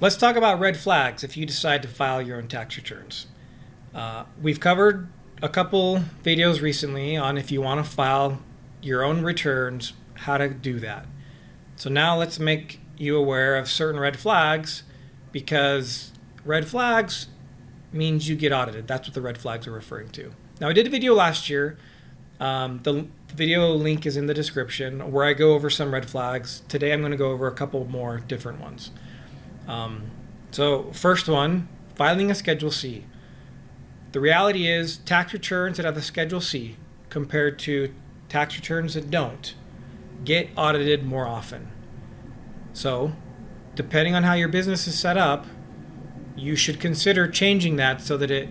let's talk about red flags if you decide to file your own tax returns. Uh, we've covered a couple videos recently on if you want to file your own returns, how to do that. So now let's make you aware of certain red flags because red flags means you get audited. That's what the red flags are referring to. Now, I did a video last year. Um, the video link is in the description where I go over some red flags. Today, I'm going to go over a couple more different ones. Um, so, first one filing a Schedule C. The reality is, tax returns that have a Schedule C compared to tax returns that don't get audited more often. So, depending on how your business is set up, you should consider changing that so that it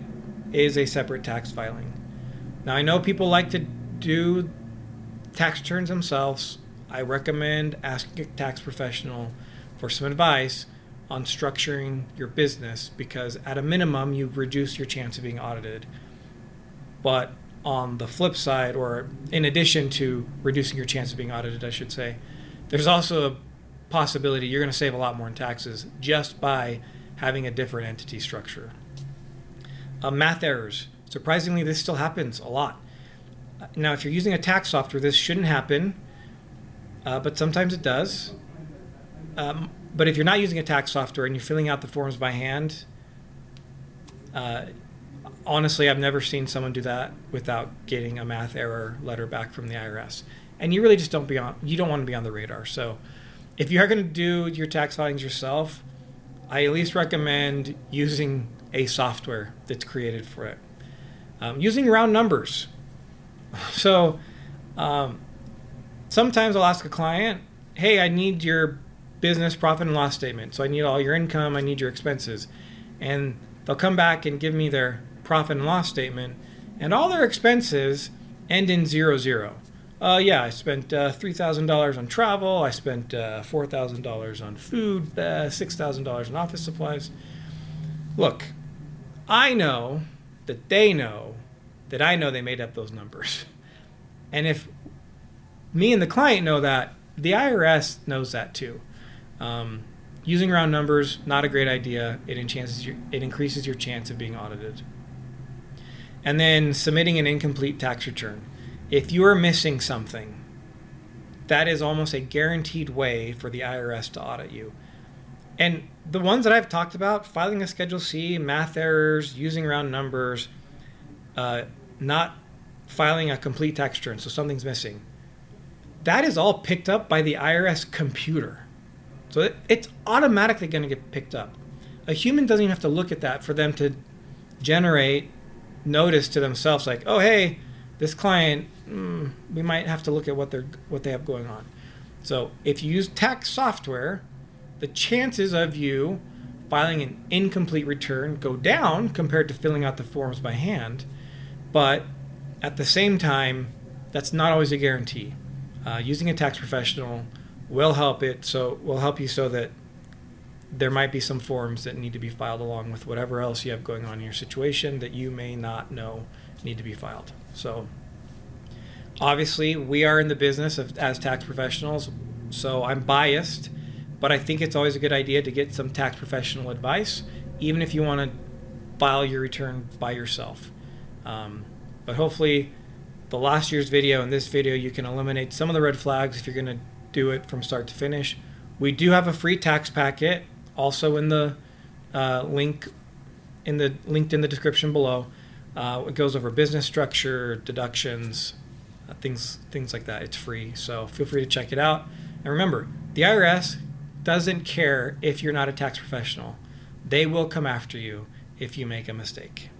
is a separate tax filing. Now, I know people like to do tax returns themselves. I recommend asking a tax professional for some advice on structuring your business because, at a minimum, you reduce your chance of being audited. But on the flip side, or in addition to reducing your chance of being audited, I should say, there's also a possibility you're going to save a lot more in taxes just by having a different entity structure. Uh, math errors. Surprisingly, this still happens a lot. Now, if you're using a tax software, this shouldn't happen, uh, but sometimes it does. Um, but if you're not using a tax software and you're filling out the forms by hand, uh, honestly, I've never seen someone do that without getting a math error letter back from the IRS. And you really just don't be on. You don't want to be on the radar. So, if you are going to do your tax filings yourself, I at least recommend using a software that's created for it. Um, using round numbers. So, um, sometimes I'll ask a client, "Hey, I need your business profit and loss statement. So I need all your income, I need your expenses," and they'll come back and give me their profit and loss statement, and all their expenses end in zero zero. Uh, yeah, I spent uh, $3,000 on travel. I spent uh, $4,000 on food, uh, $6,000 on office supplies. Look, I know that they know that I know they made up those numbers. And if me and the client know that, the IRS knows that too. Um, using round numbers, not a great idea. It, enhances your, it increases your chance of being audited and then submitting an incomplete tax return. If you are missing something, that is almost a guaranteed way for the IRS to audit you. And the ones that I've talked about, filing a Schedule C, math errors, using round numbers, uh, not filing a complete tax return, so something's missing, that is all picked up by the IRS computer. So it, it's automatically going to get picked up. A human doesn't even have to look at that for them to generate notice to themselves like, oh hey, this client, mm, we might have to look at what they're what they have going on. So if you use tax software, the chances of you filing an incomplete return go down compared to filling out the forms by hand, but at the same time, that's not always a guarantee. Uh, using a tax professional will help it so will help you so that there might be some forms that need to be filed along with whatever else you have going on in your situation that you may not know need to be filed. So, obviously, we are in the business of as tax professionals, so I'm biased, but I think it's always a good idea to get some tax professional advice, even if you want to file your return by yourself. Um, but hopefully, the last year's video and this video, you can eliminate some of the red flags if you're going to do it from start to finish. We do have a free tax packet also in the uh, link in the linked in the description below. Uh, it goes over business structure, deductions, uh, things things like that. It's free, so feel free to check it out. And remember, the IRS doesn't care if you're not a tax professional. They will come after you if you make a mistake.